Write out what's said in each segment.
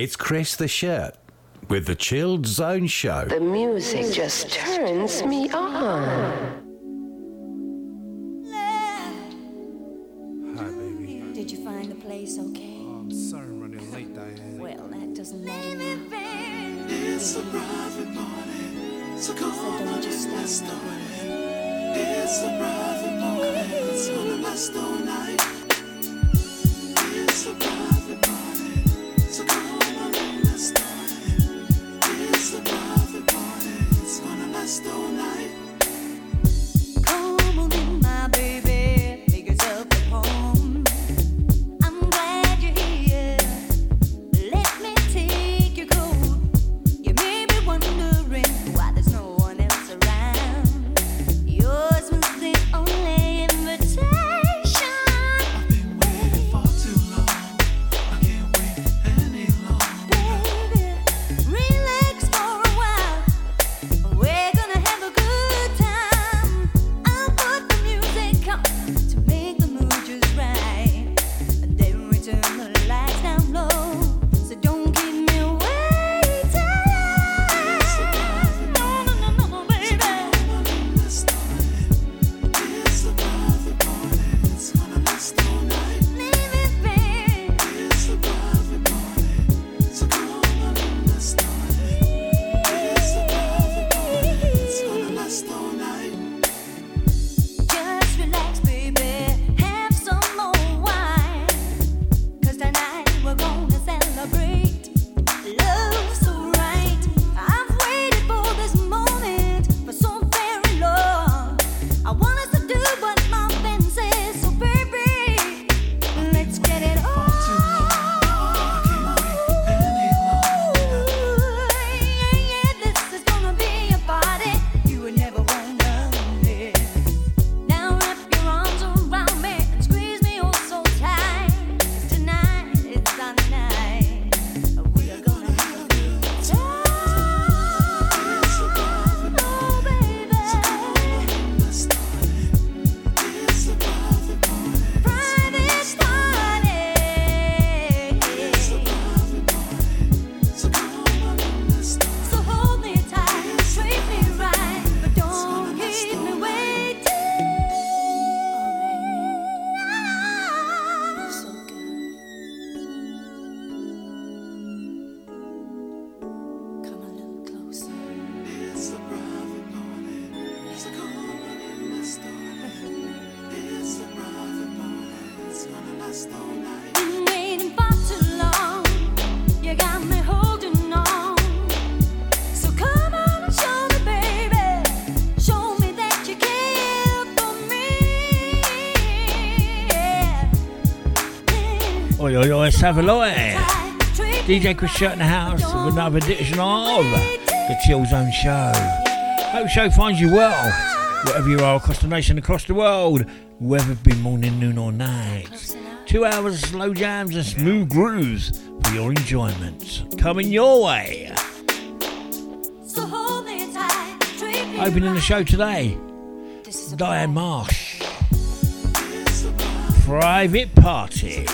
It's Chris the Shirt with the Chilled Zone Show. The music just turns me on. yo, yo, let's have a look DJ Chris Shirt in the house with another edition of The Chill Zone Show. Hope the show finds you well, wherever you are across the nation, across the world, whether it be morning, noon, or night. Two hours of slow jams and smooth grooves for your enjoyment. Coming your way. Opening the show today, Diane Marsh. Private Party.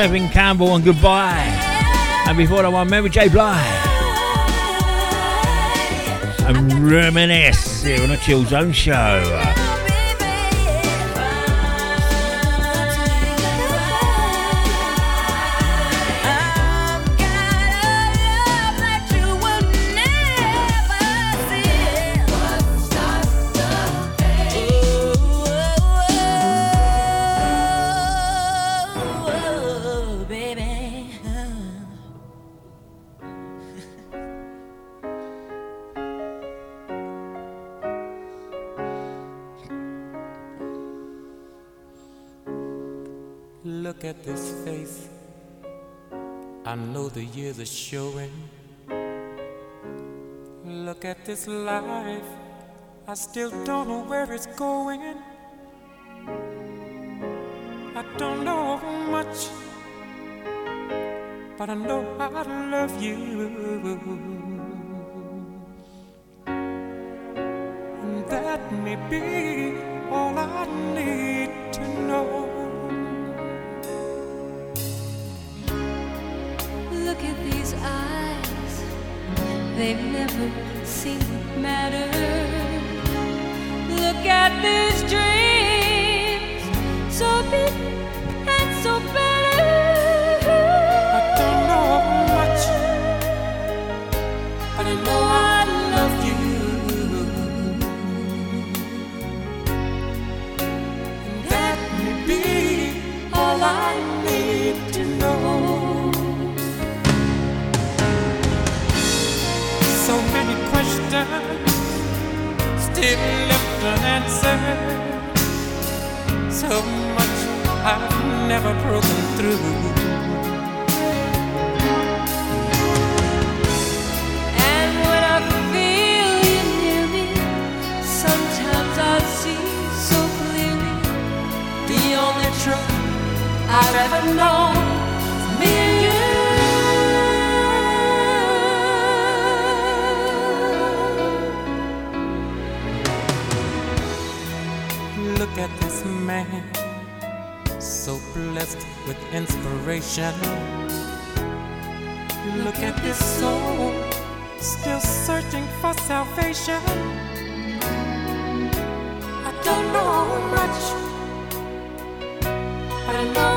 Kevin Campbell and Goodbye. And before that one, Mary J. Blige. And Reminisce here on a Chill Zone Show. this life, I still don't know where it's going. I don't know much, but I know I love you. And that may be all I need to know. Look at these eyes, they've never see what matters. Look at these dreams, so beautiful. still left and so much I've never broken through. And when I feel you near me, sometimes I see so clearly the only truth I've ever known. look at this man, so blessed with inspiration. Look at this soul, still searching for salvation. I don't know much, but I know.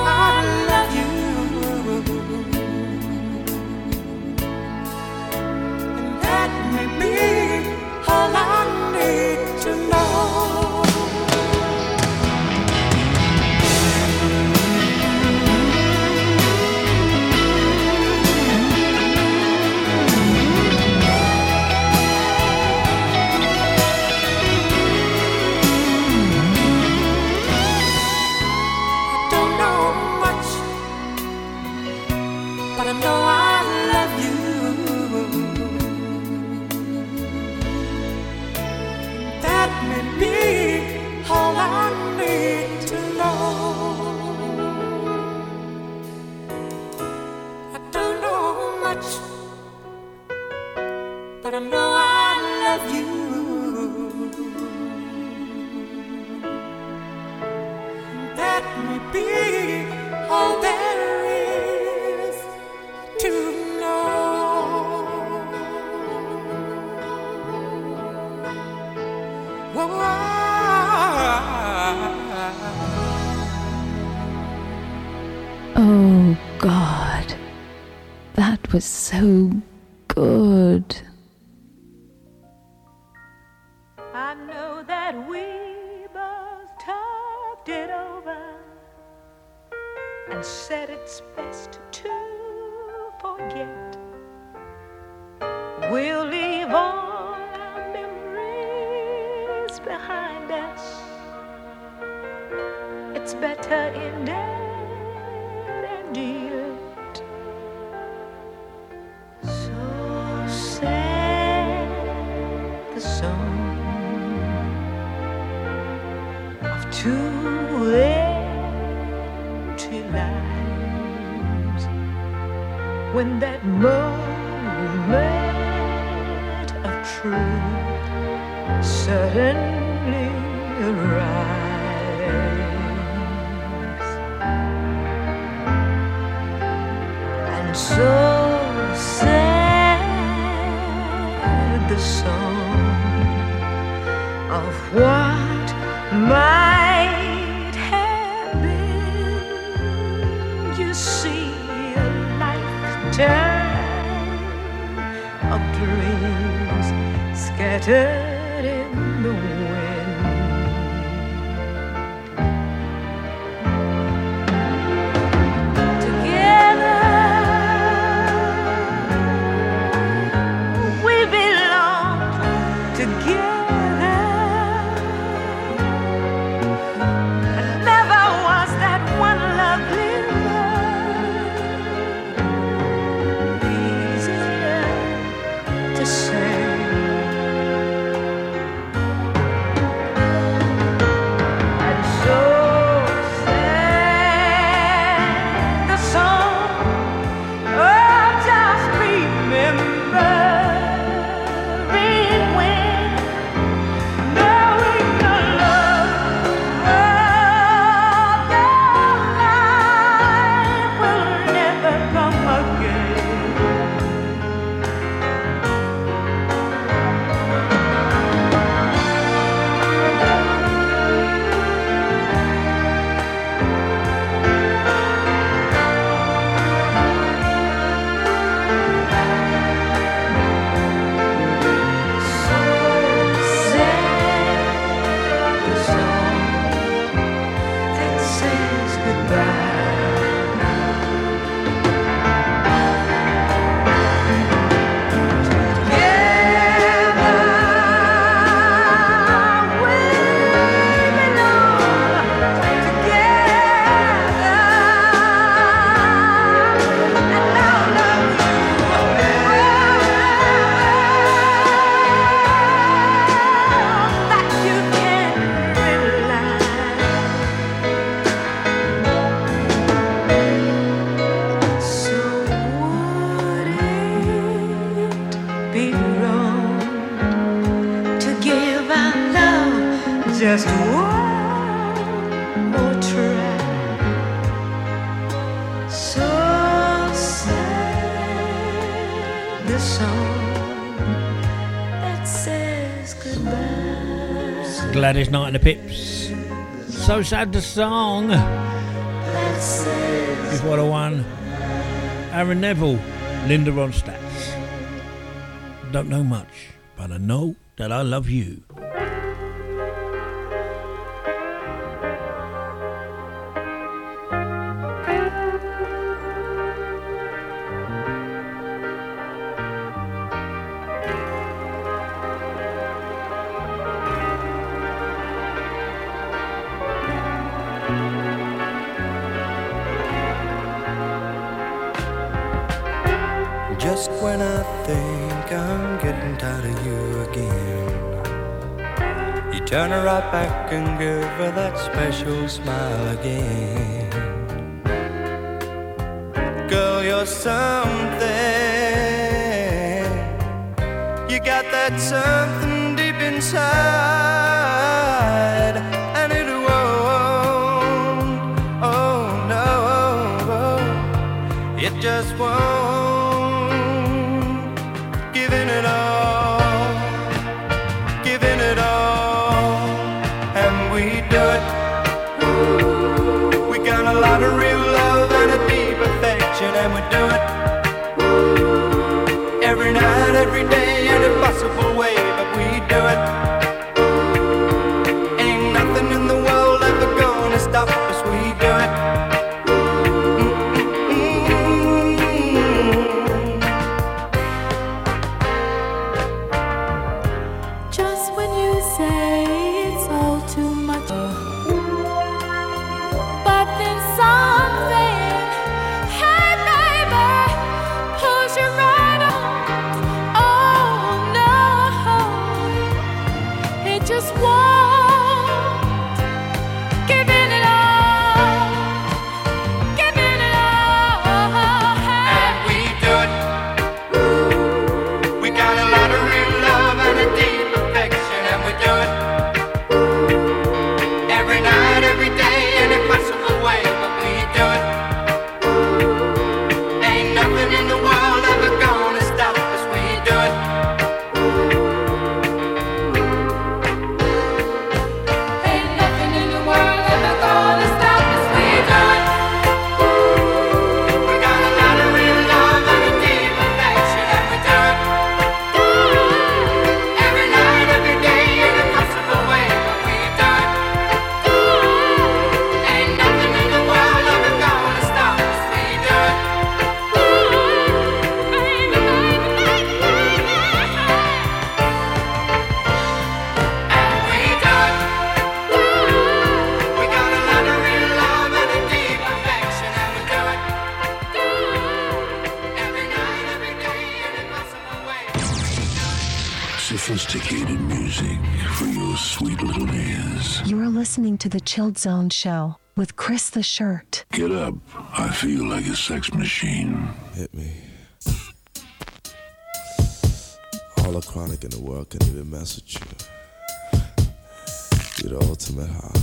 Knight and the Pips. So sad the song. Is what I one. Aaron Neville, Linda Ronstadt. Don't know much, but I know that I love you. right back and give her that special smile again. Girl, you're something. You got that something. show with Chris the Shirt. Get up. I feel like a sex machine. Hit me. All the chronic in the world can even mess with you. You're the ultimate high.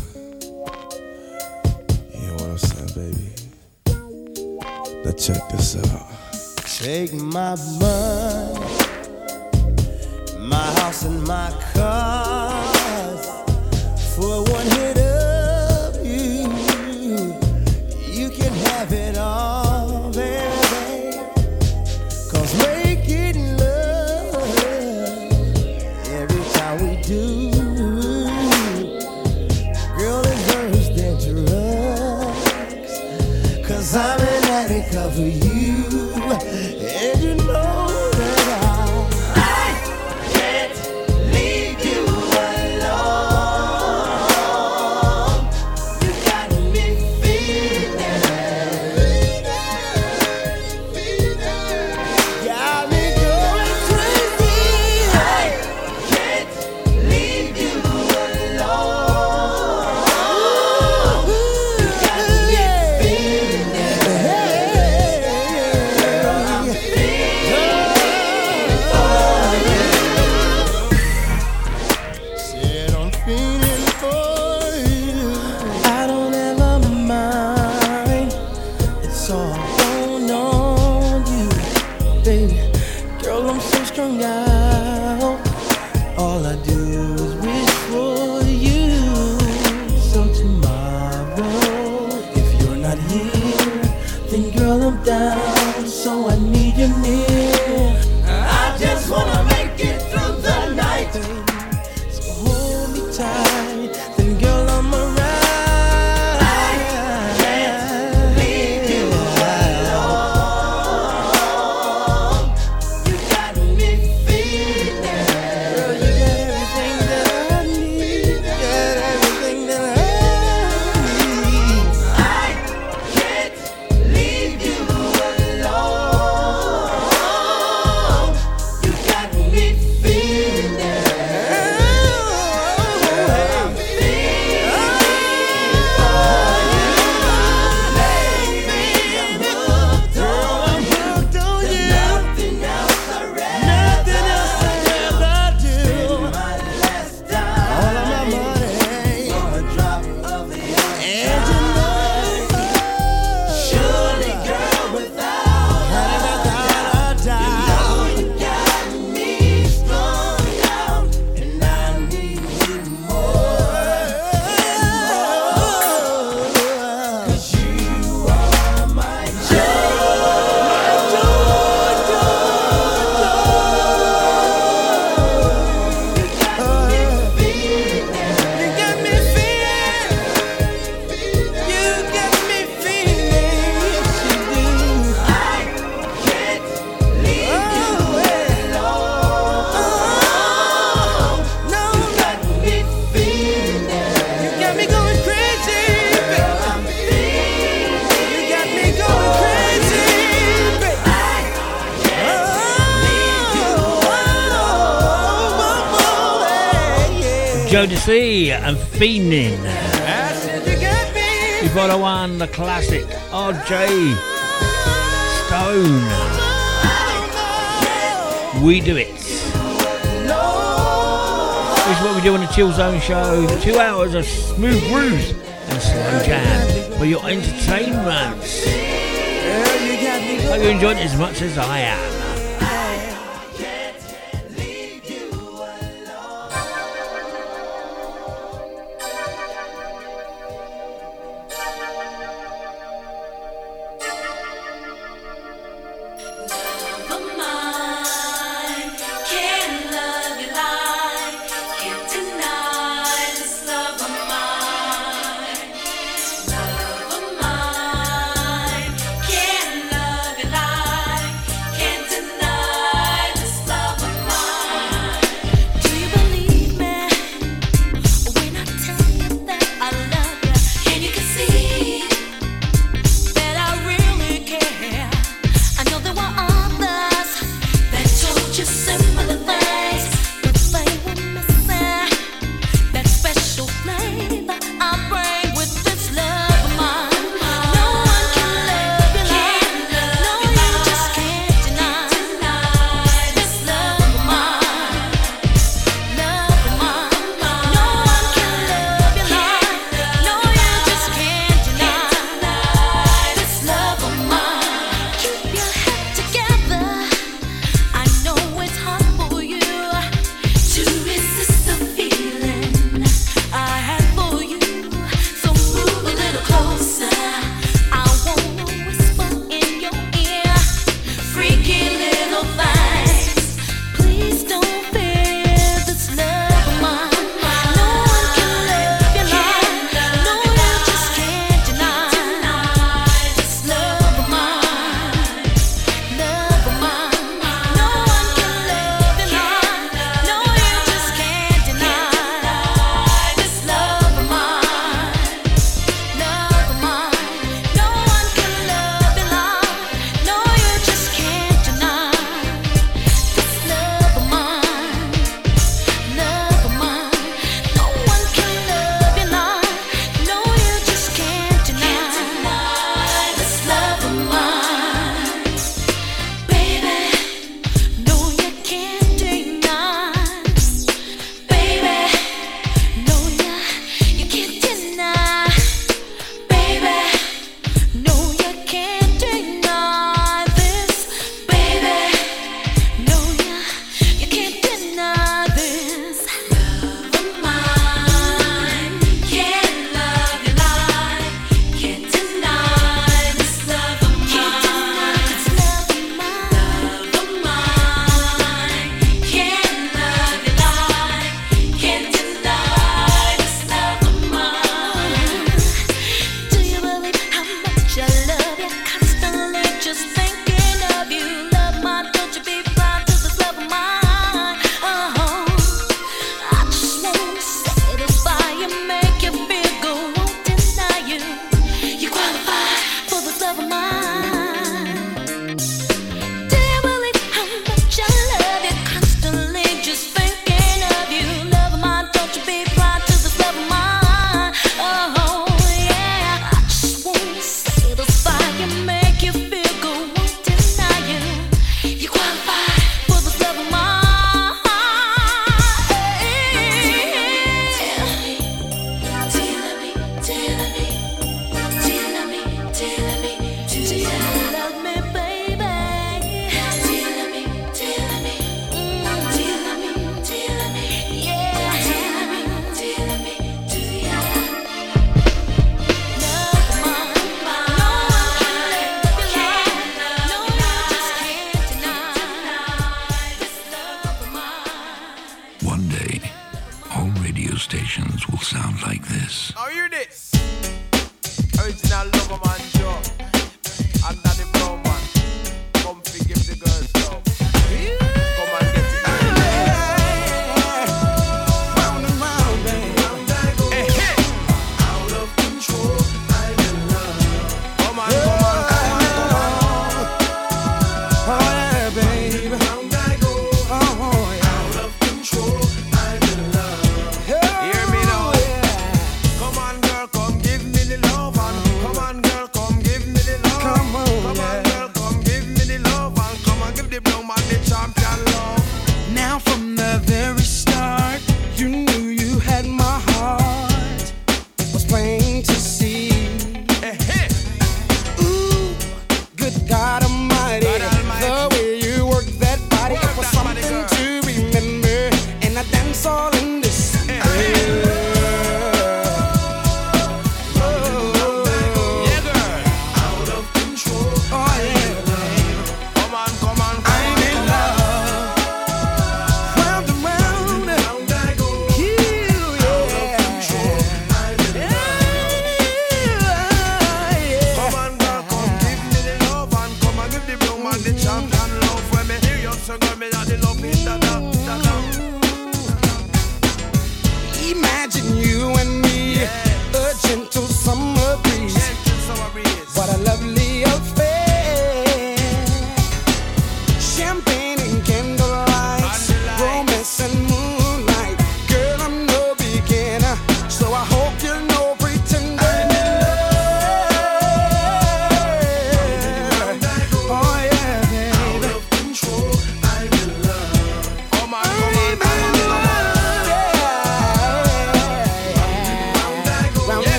You know what I'm saying, baby? Now check this out. Take my money, my house and my car for one hit and Fiending. You've got a one, the classic RJ Stone. We do it. This is what we do on the Chill Zone Show. Two hours of smooth grooves and slow jam for your entertainment. Hope you enjoyed it as much as I am.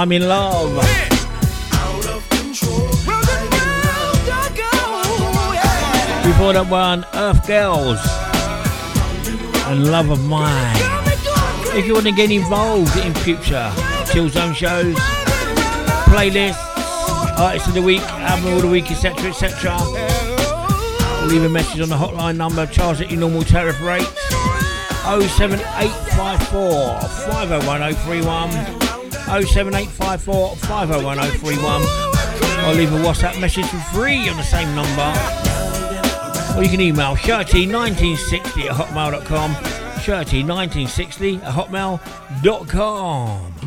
I'm in love. Before that one, Earth Girls and Love of Mine. If you want to get involved in future chill zone shows, playlists, artists of the week, album of the week, etc., etc., leave a message on the hotline number charged at your normal tariff rates. 07854 501031. 07854 501031 or leave a WhatsApp message for free on the same number. Or you can email shirty1960 at hotmail.com. Shirty1960 at hotmail.com.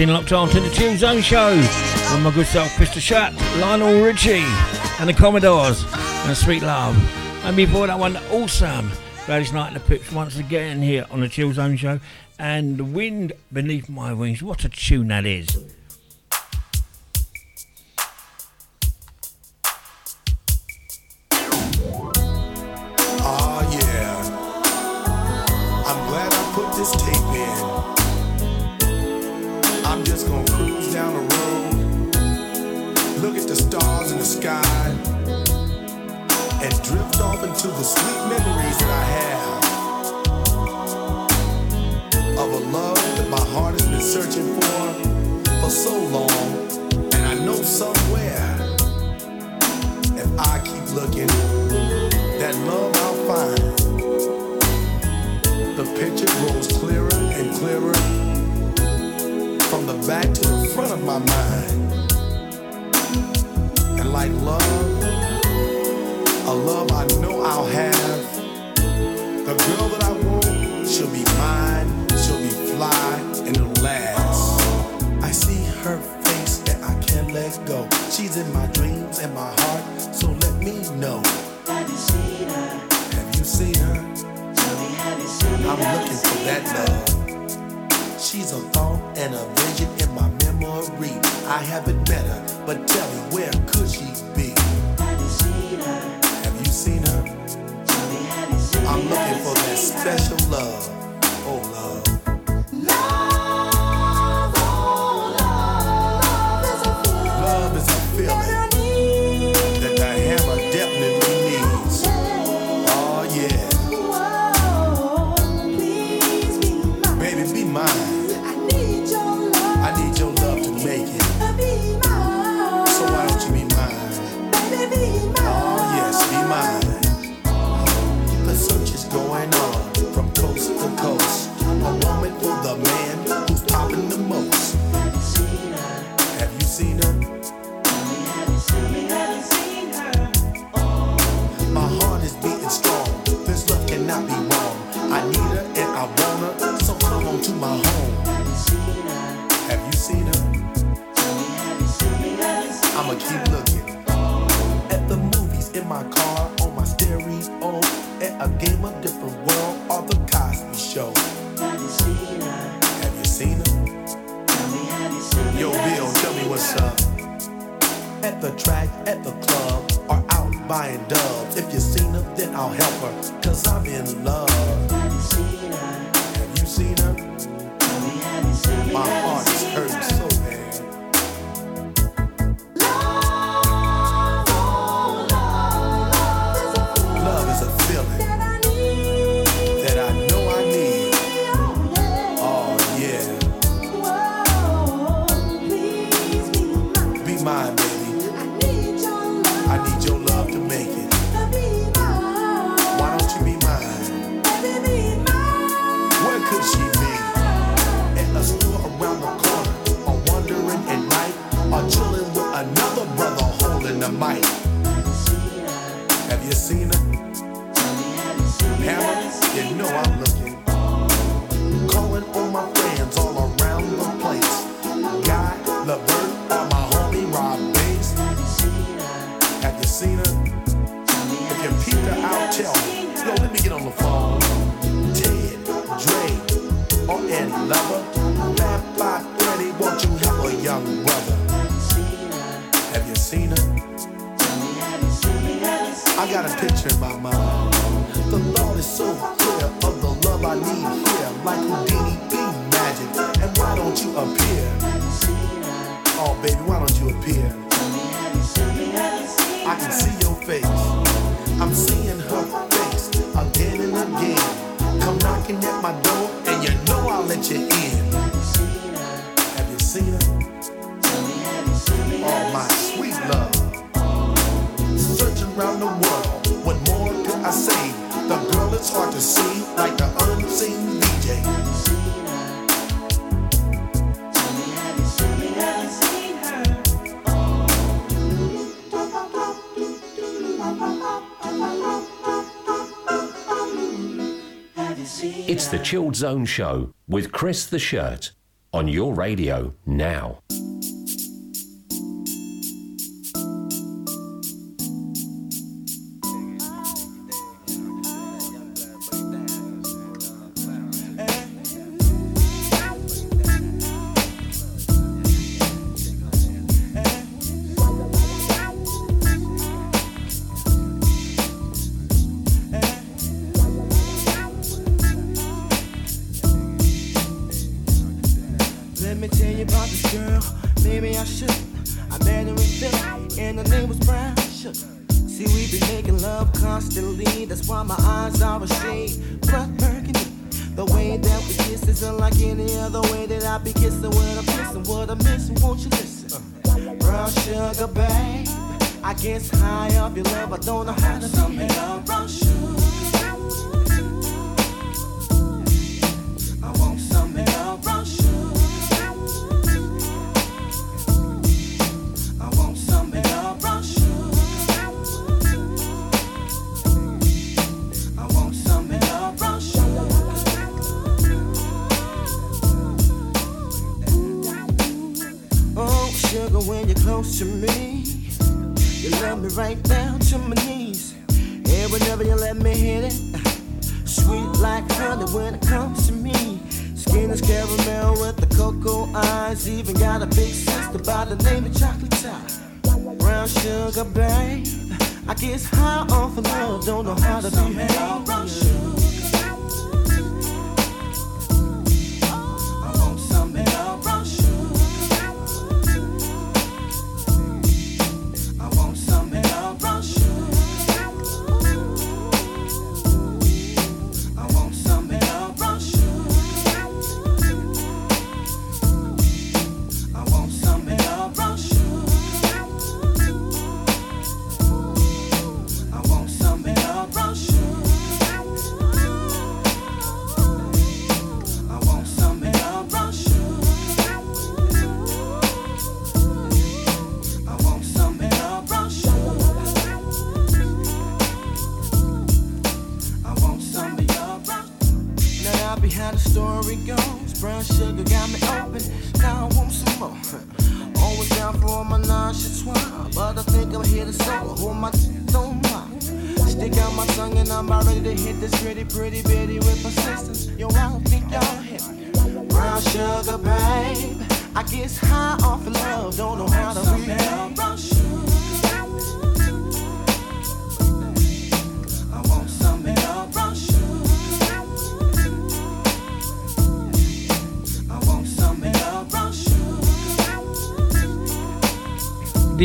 in locked on to the Chill Zone Show with my good self, Mr. Shat, Lionel Richie, and the Commodores, and Sweet Love. And before that one, awesome. Gladys Knight and the Pips once again here on the Chill Zone Show. And the Wind Beneath My Wings, what a tune that is. seen her. Haven't seen, we haven't seen her. Oh. My heart is beating strong. This love cannot be wrong. I need her and I want her. So come on to my home. Haven't seen her. Have you seen her? I'ma keep looking. At the movies, in my car, on my stereo, at a game of different worlds. the track, at the club, or out buying dubs. If you seen her, then I'll help her, cause I'm in love. Have you seen her? Have you seen her? Have you, have you seen My heart is hurt. The Chilled Zone Show with Chris the Shirt on your radio now.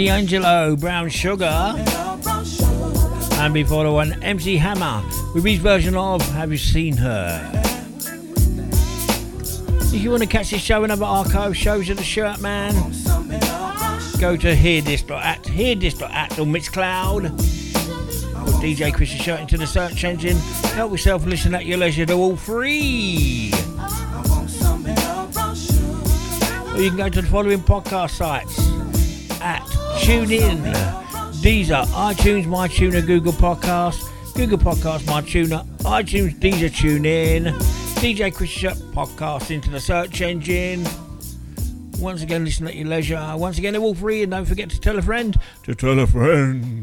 D'Angelo, Brown Sugar. And before the one, MC Hammer with his version of Have You Seen Her? If you want to catch this show and other archive shows of the shirt, man, go to hearthis.at, hearthis.at or Mixcloud. Or DJ Chris Shirt into the search engine. Help yourself listen at your leisure. They're all free. Or you can go to the following podcast sites TuneIn. Deezer, iTunes, MyTuner, Google Podcast, Google Podcast, MyTuner, iTunes, Deezer, TuneIn, DJ Chris Shep Podcast into the search engine. Once again, listen at your leisure. Once again, they're all free, and don't forget to tell a friend to tell a friend.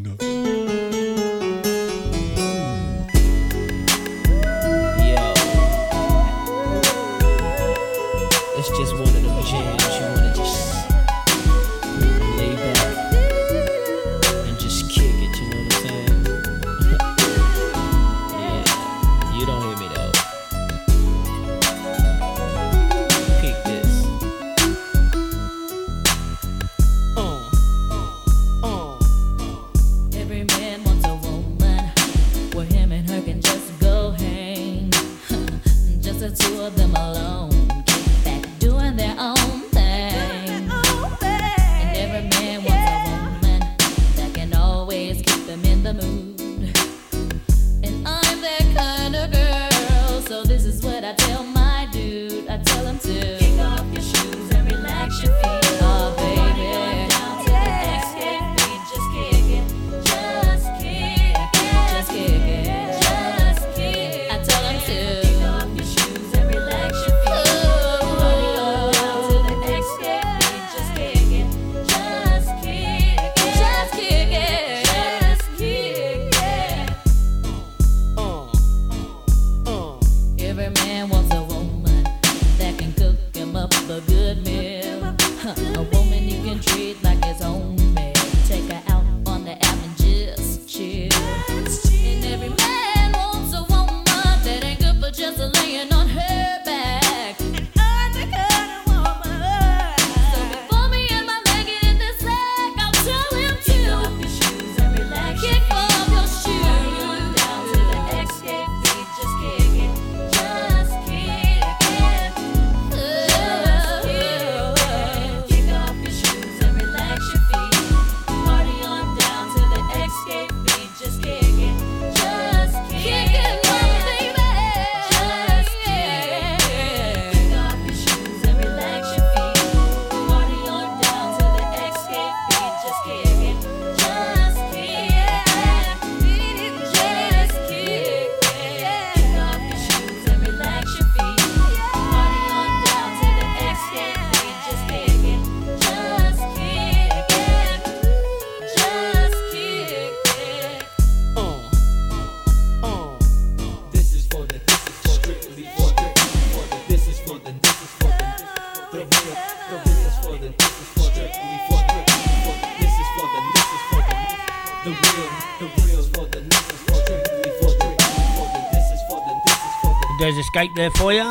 escape there for you.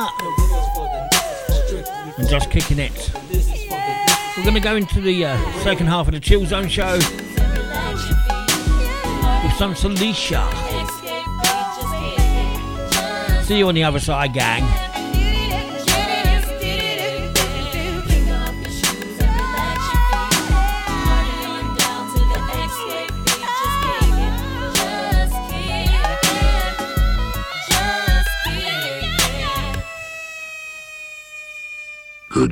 And just kicking it. We're going to go into the uh, second half of the Chill Zone show with some Salisha. See you on the other side, gang.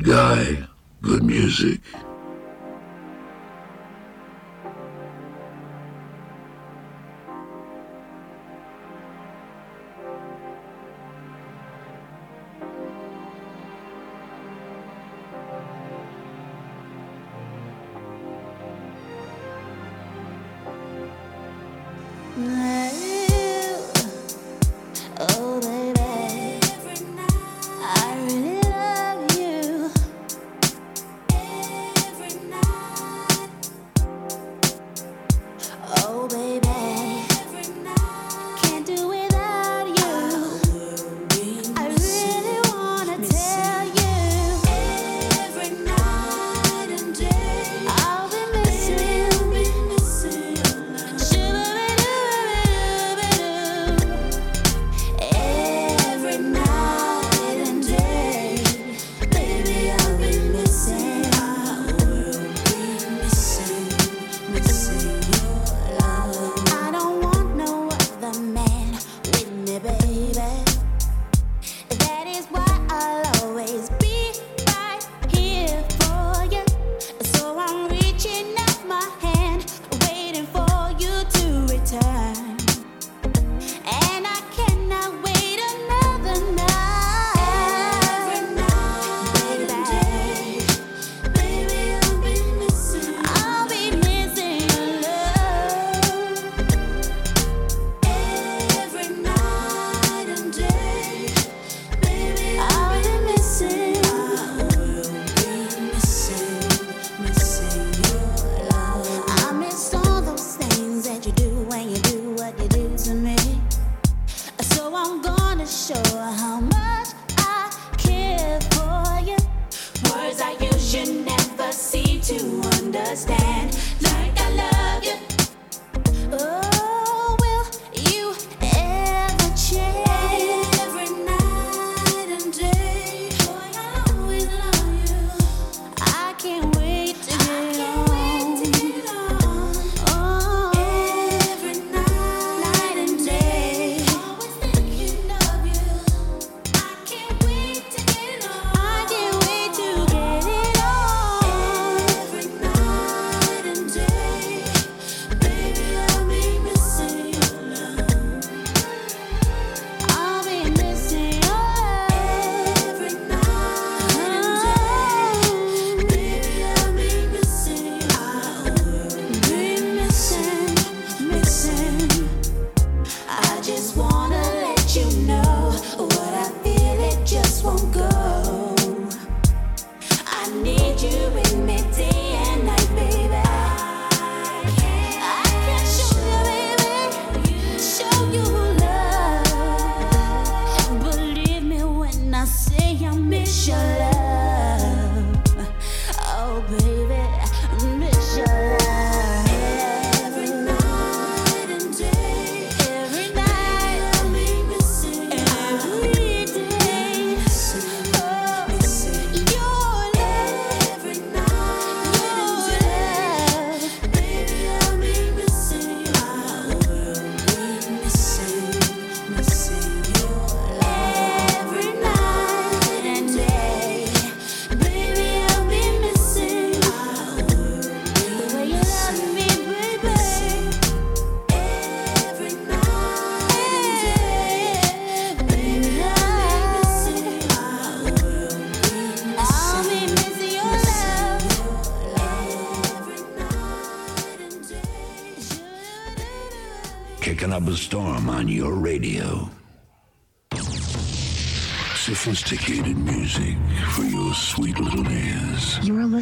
guy.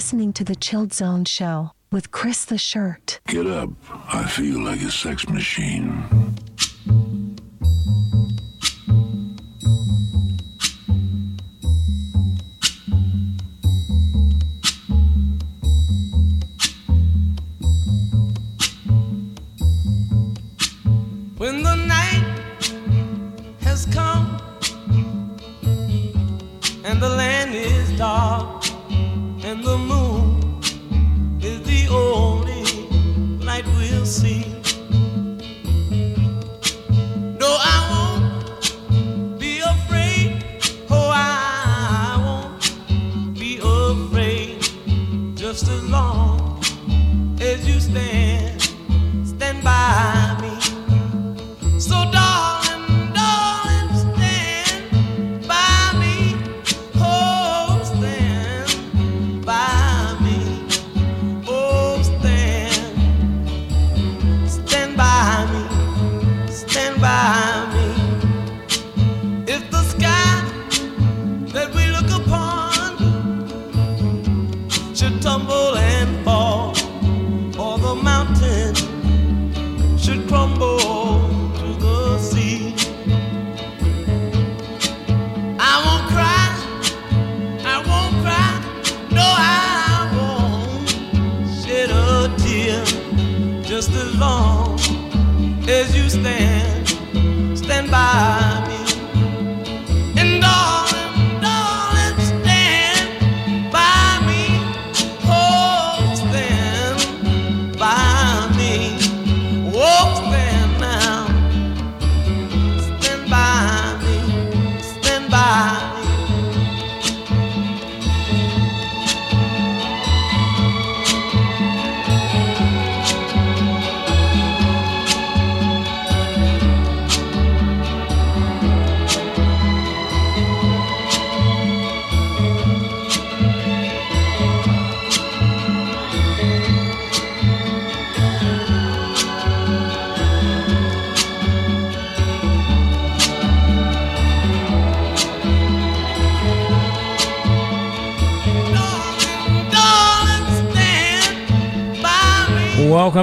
listening to the Chilled Zone Show with Chris the Shirt. Get up. I feel like a sex machine.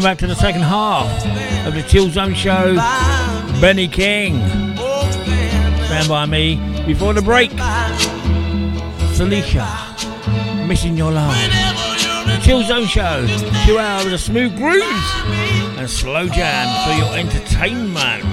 Welcome back to the second half of the Chill Zone Show. Benny King. Stand by me. Before the break, Salisha. Missing your love. Chill Zone Show. Two hours of smooth grooves and slow jam for your entertainment.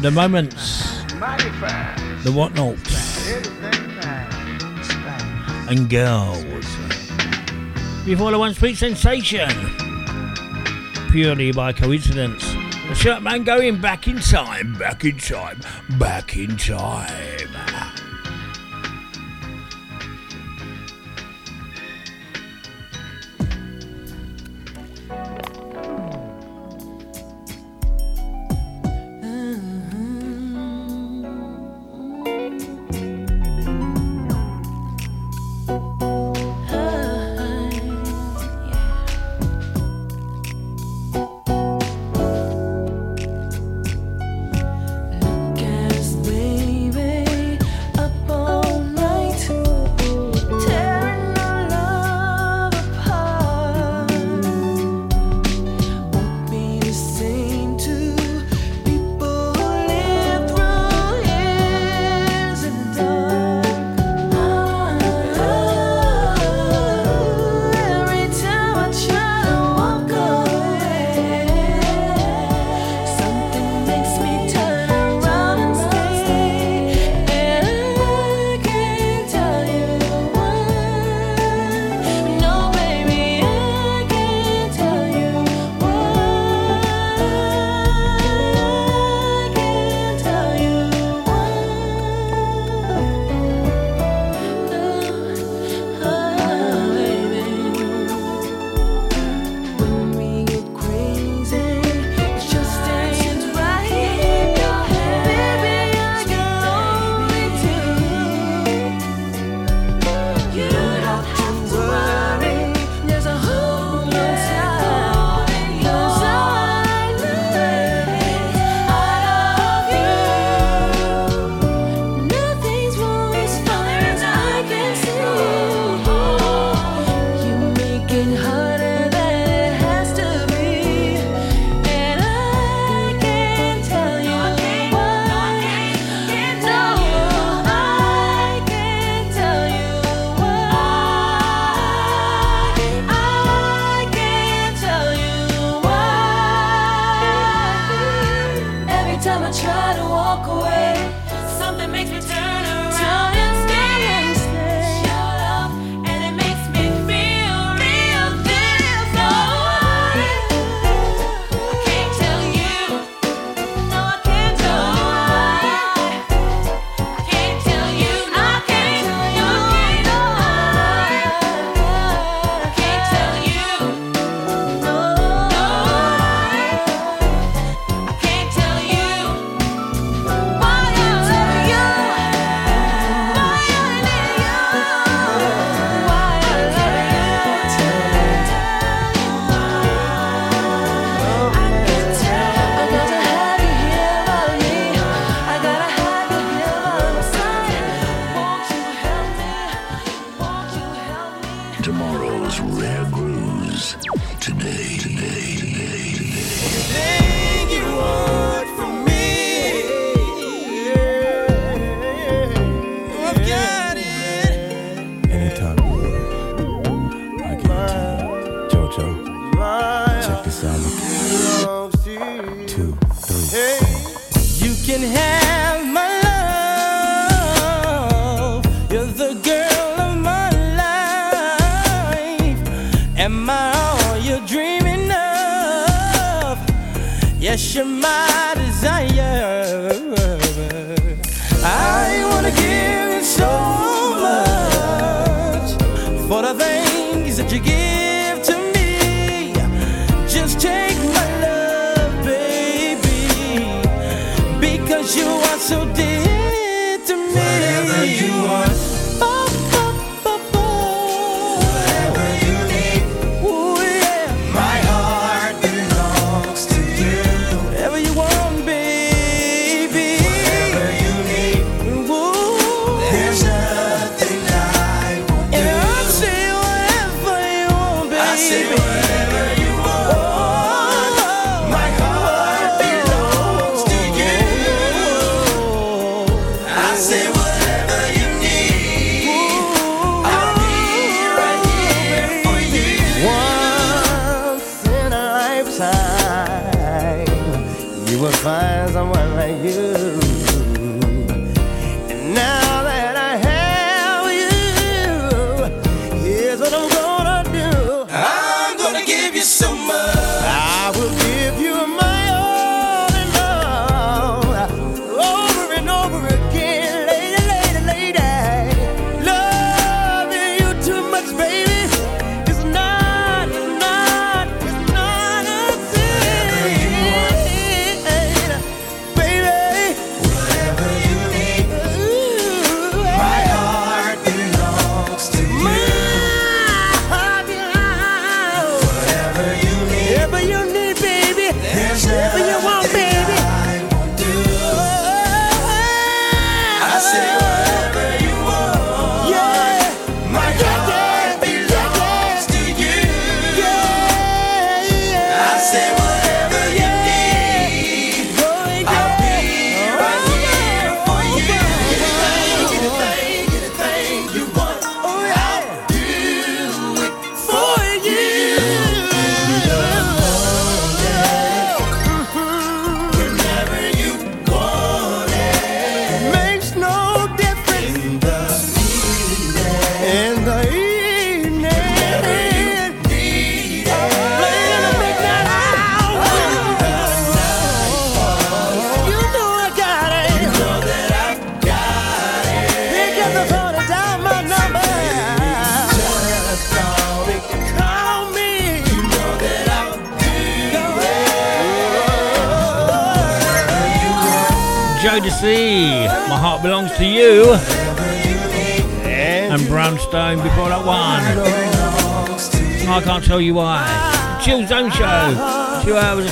the moments, the Whatnauts, and girls. Before the One Sweet Sensation, purely by coincidence, the shirt man going back in time, back in time, back in time. day.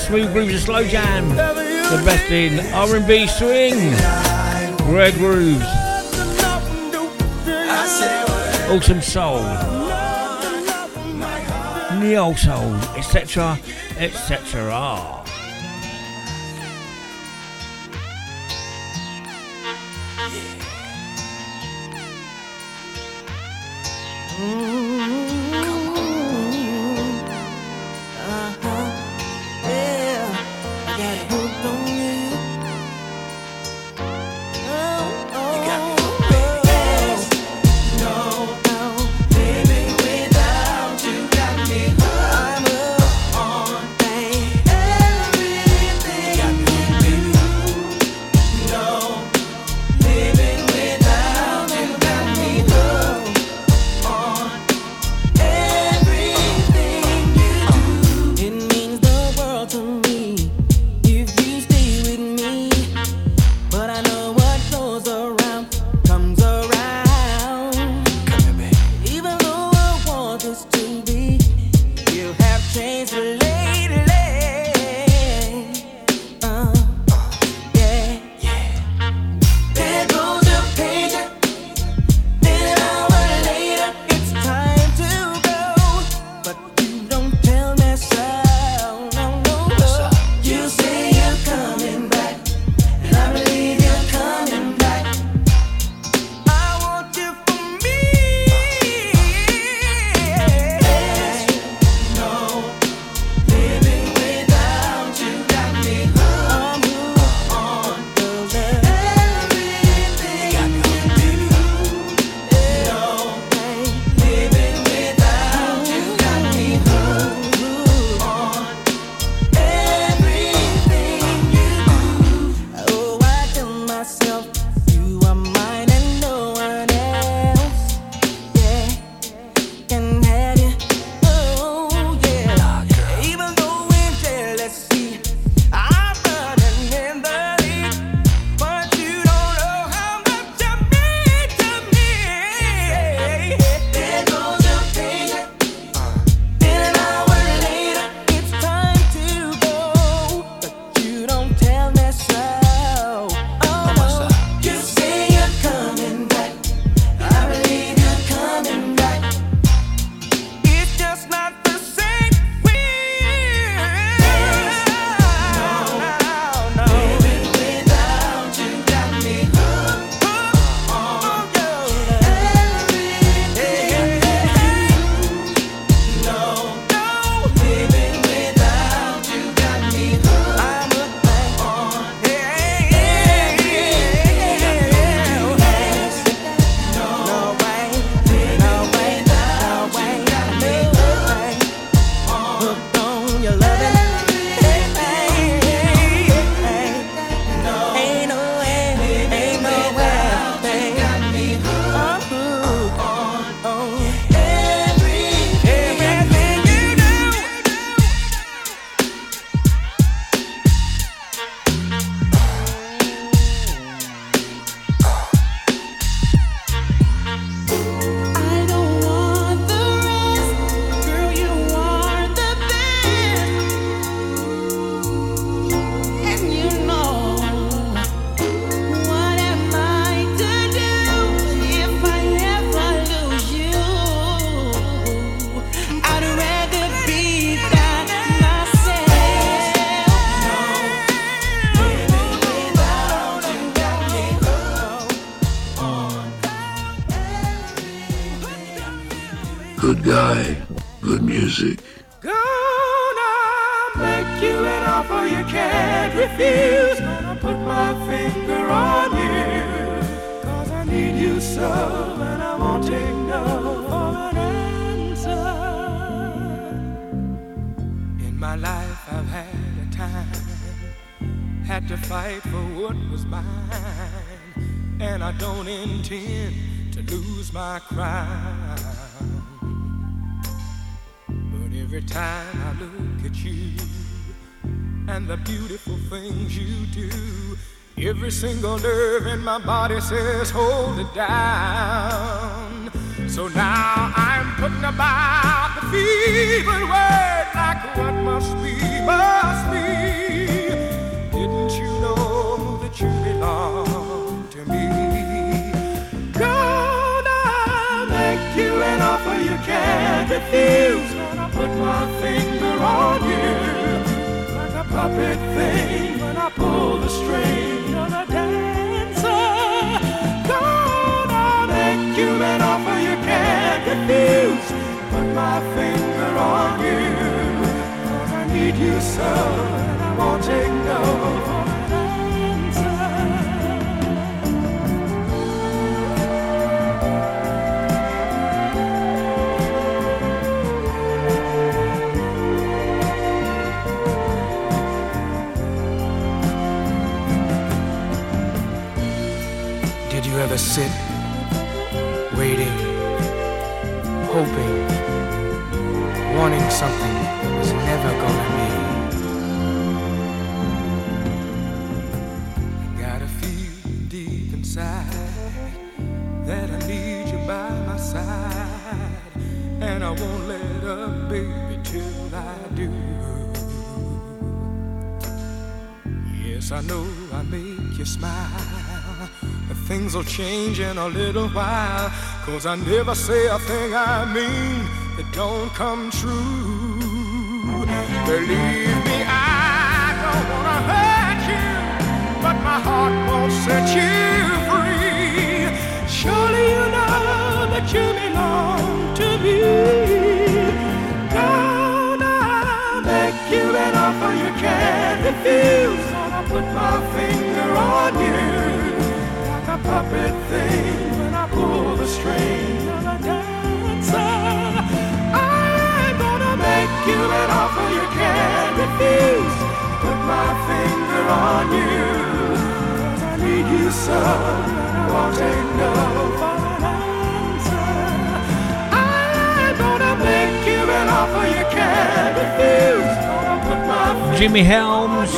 smooth grooves and slow jam. The best in R&B swing, red grooves, awesome soul, neo soul, etc., etc. Mm-hmm. To fight for what was mine, and I don't intend to lose my crown. But every time I look at you and the beautiful things you do, every single nerve in my body says, hold it down. So now I'm putting about the fevered word like what must be, must be. Put my finger on you like a puppet thing when I pull the string. Dancer. Make you an offer you can't refuse. Put my finger on you. Cause I need you so, and I won't take no Did sit waiting, hoping, wanting something that was never gonna be? I Gotta feel deep inside that I need you by my side, and I won't let up, baby, till I do. Yes, I know I make you smile. Things will change in a little while. Cause I never say a thing I mean that don't come true. Believe me, I don't wanna hurt you, but my heart won't set you free. Surely you know that you belong to me. Make you an offer you can't refuse. Put my finger on you puppet thing when I pull the string. Gonna dancer. I'm gonna make you an offer you can't refuse. Put my finger on you. Cause I need you so. And I won't take no for an answer. I'm gonna make you an offer you can't refuse. Gonna put my finger Jimmy Helms.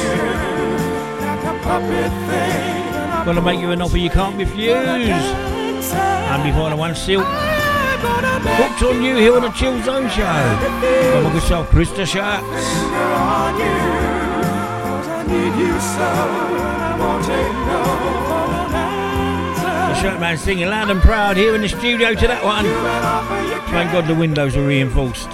like a puppet thing. Gonna make you an offer you can't refuse. And before the one silk. Hooked on you here on the Chill Zone Show. Sharks. on you. Cause I need you so. I won't take no for an answer. The shirt man singing loud and proud here in the studio to that one. Thank God the windows are reinforced.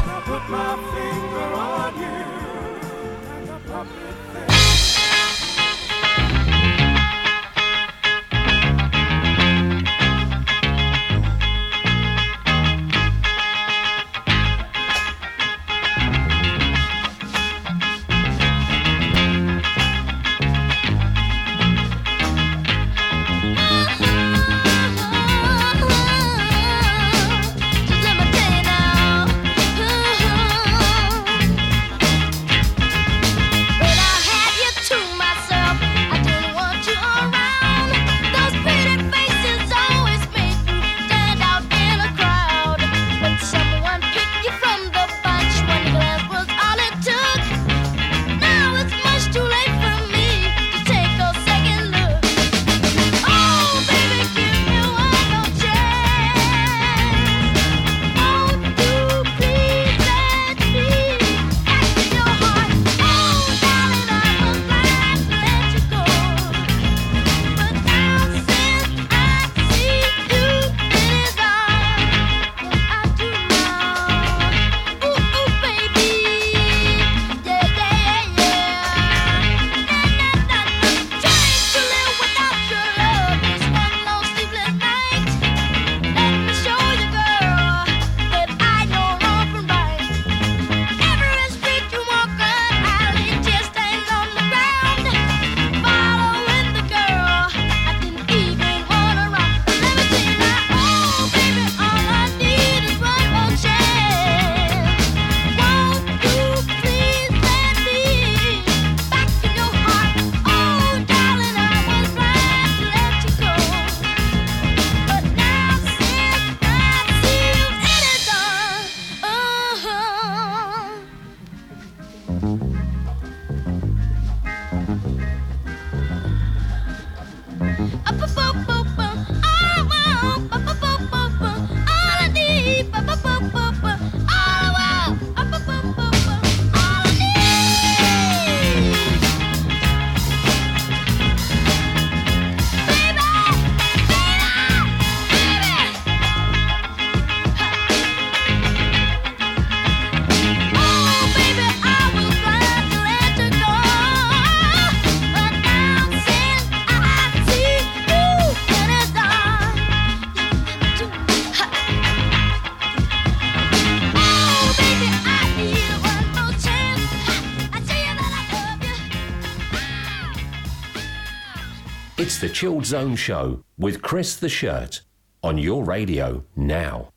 Chilled Zone Show with Chris the Shirt on your radio now.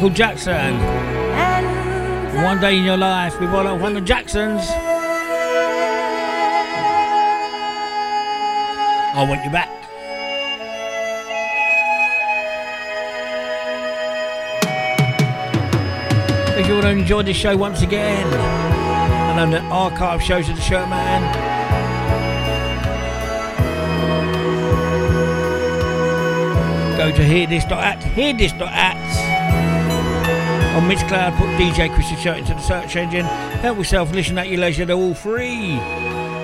Michael Jackson. One day in your life with one of the Jacksons. I want you back. If you want to enjoy this show once again, and on the archive shows of the Shirt Man, go to hearthis.at, hearthis.at. On Mixcloud, put DJ Chris the Shirt into the search engine. Help yourself, listen at your leisure, they're all free.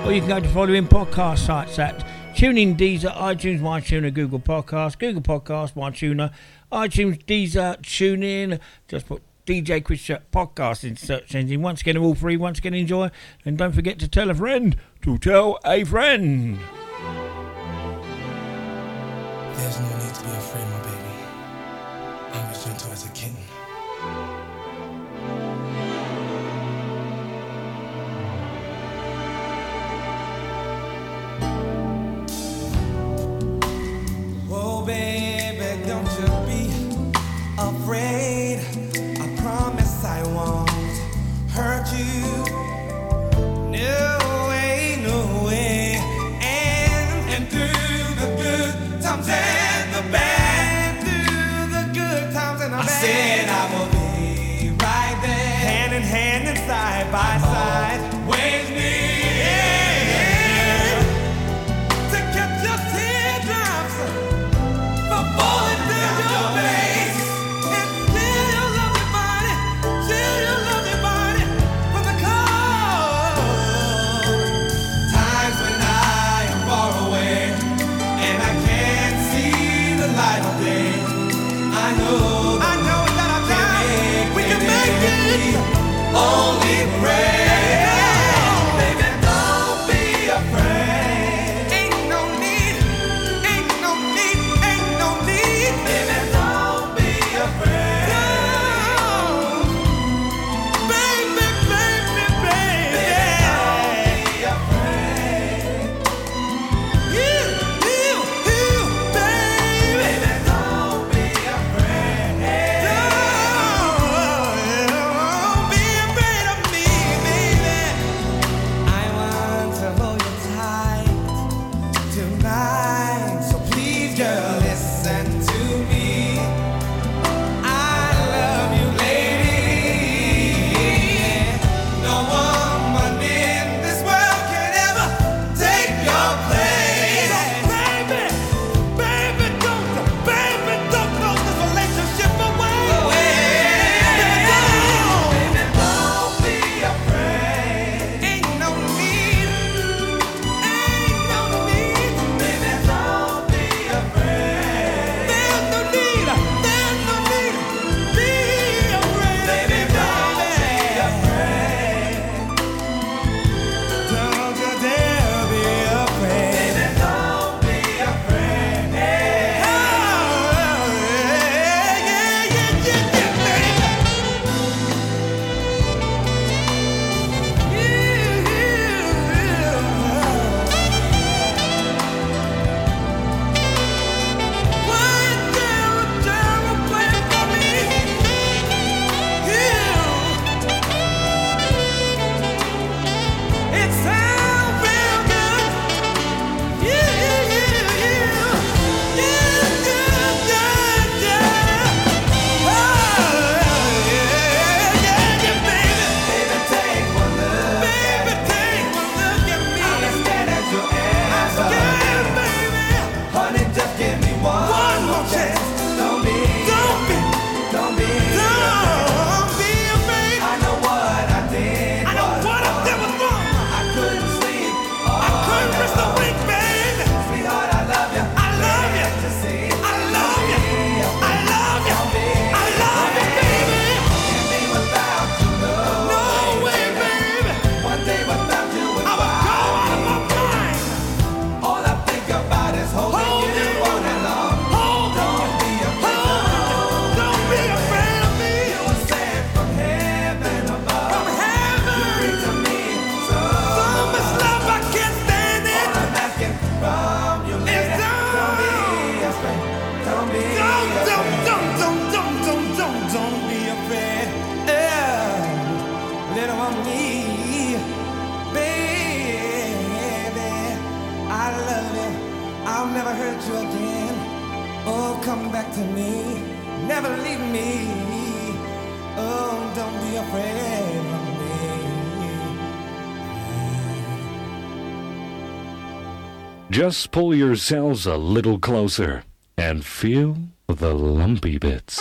Or you can go to following podcast sites at TuneIn, Deezer, iTunes, MyTuner, Google Podcast, Google Podcast, MyTuner, iTunes, Deezer, TuneIn. Just put DJ Chris Shirt Podcast in the search engine. Once again, all free. Once again, enjoy. And don't forget to tell a friend to tell a friend. to me, never leave me. Oh, don't be afraid of me. Just pull yourselves a little closer and feel the lumpy bits.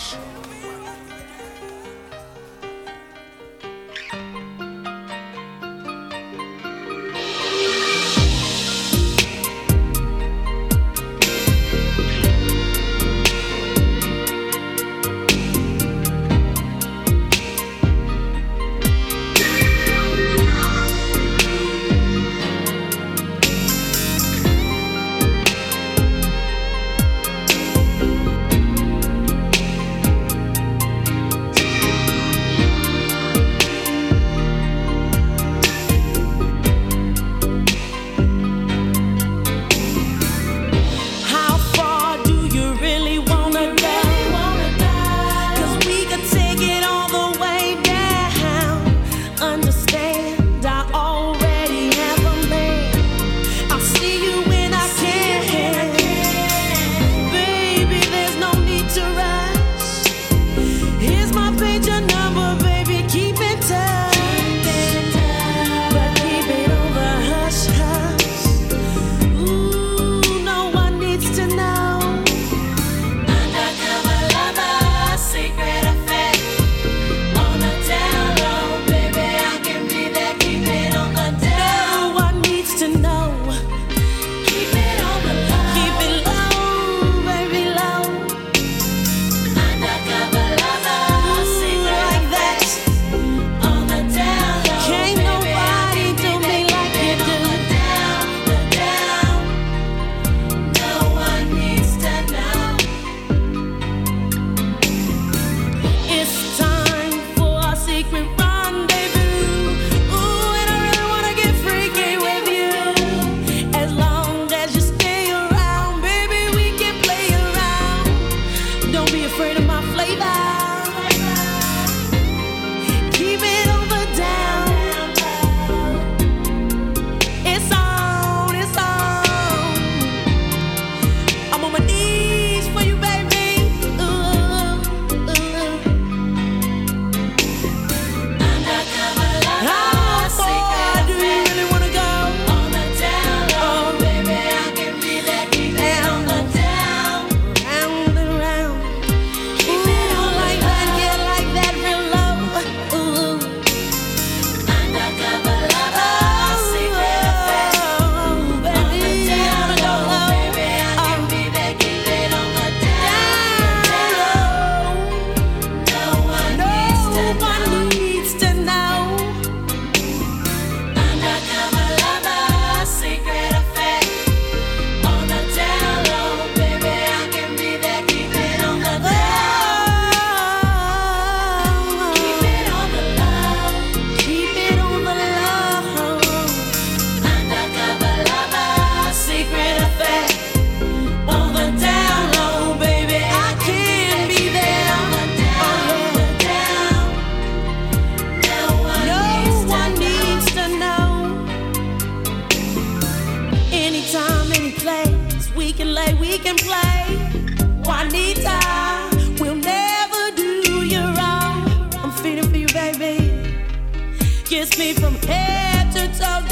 from head to toe.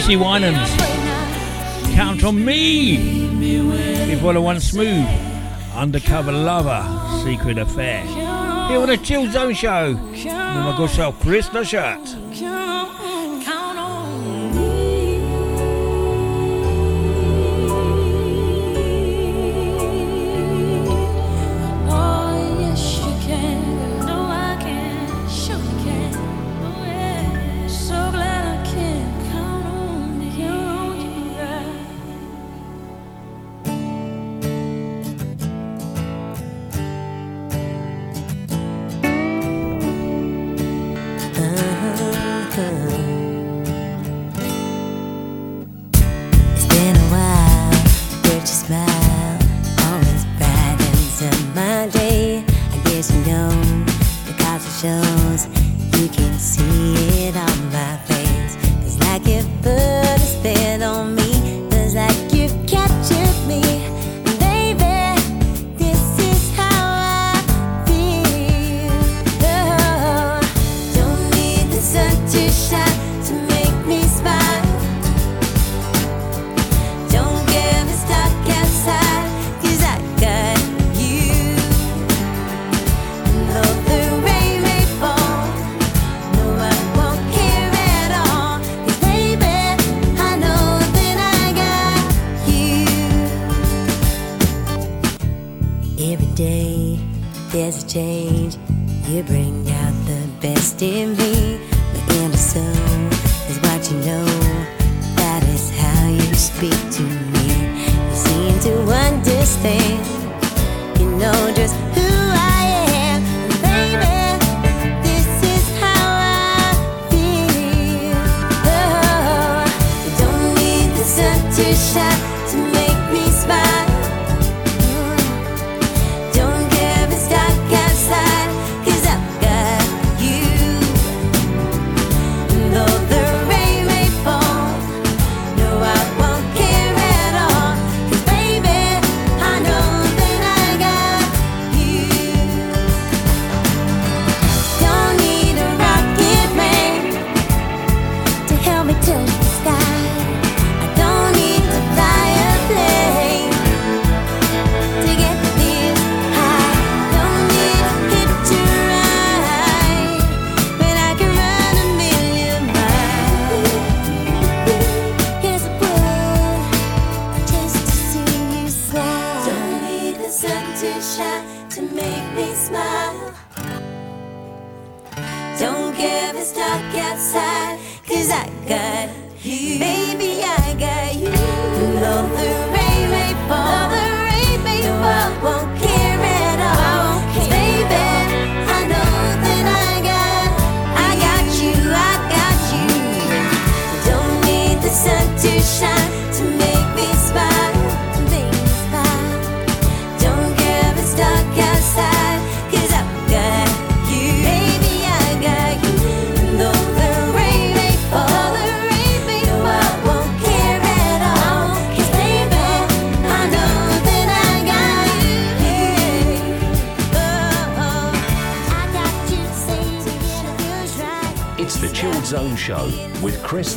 Tracy Winans. Count on me. Before the one smooth, undercover lover, secret affair. Here on the Chill Zone Show with my good self, Chris Nushut.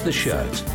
The Shirt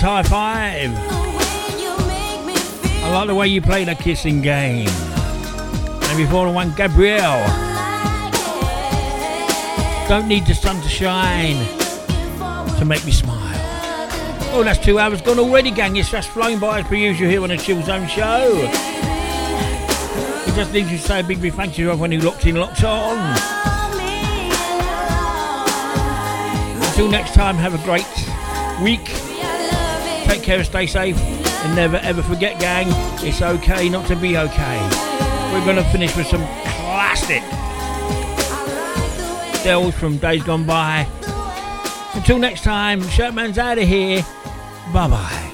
Hi-Five. I like the way you play the kissing game. And before the one, Gabrielle. Don't need the sun to shine to make me smile. Oh, that's two hours gone already, gang. It's just flown by as per usual here on the Chill Zone Show. We just need to say a big, big thank you to everyone who locked in, locked on. Until next time, have a great week. Take care, stay safe, and never ever forget, gang, it's okay not to be okay. We're going to finish with some classic Dells from days gone by. Until next time, Shirtman's out of here. Bye bye.